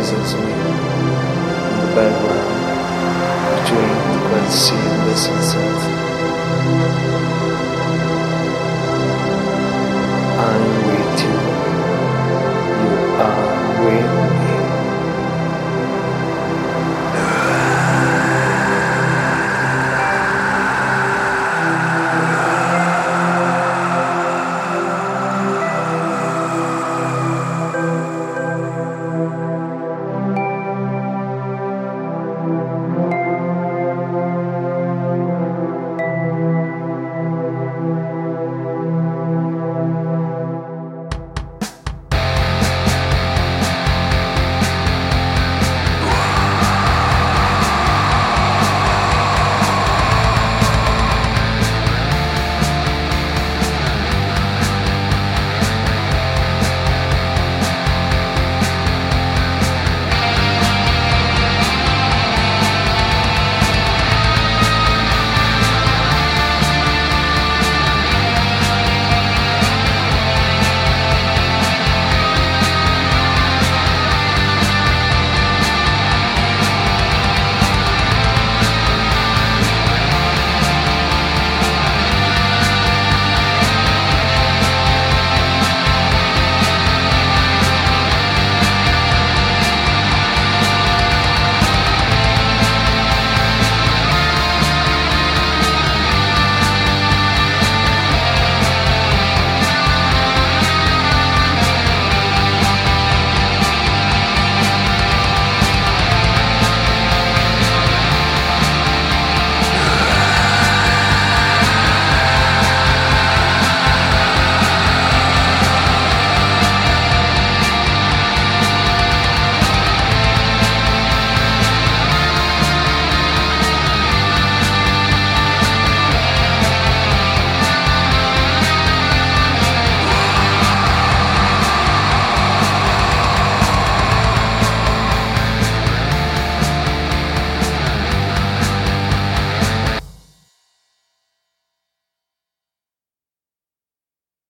amazes me in the bedroom.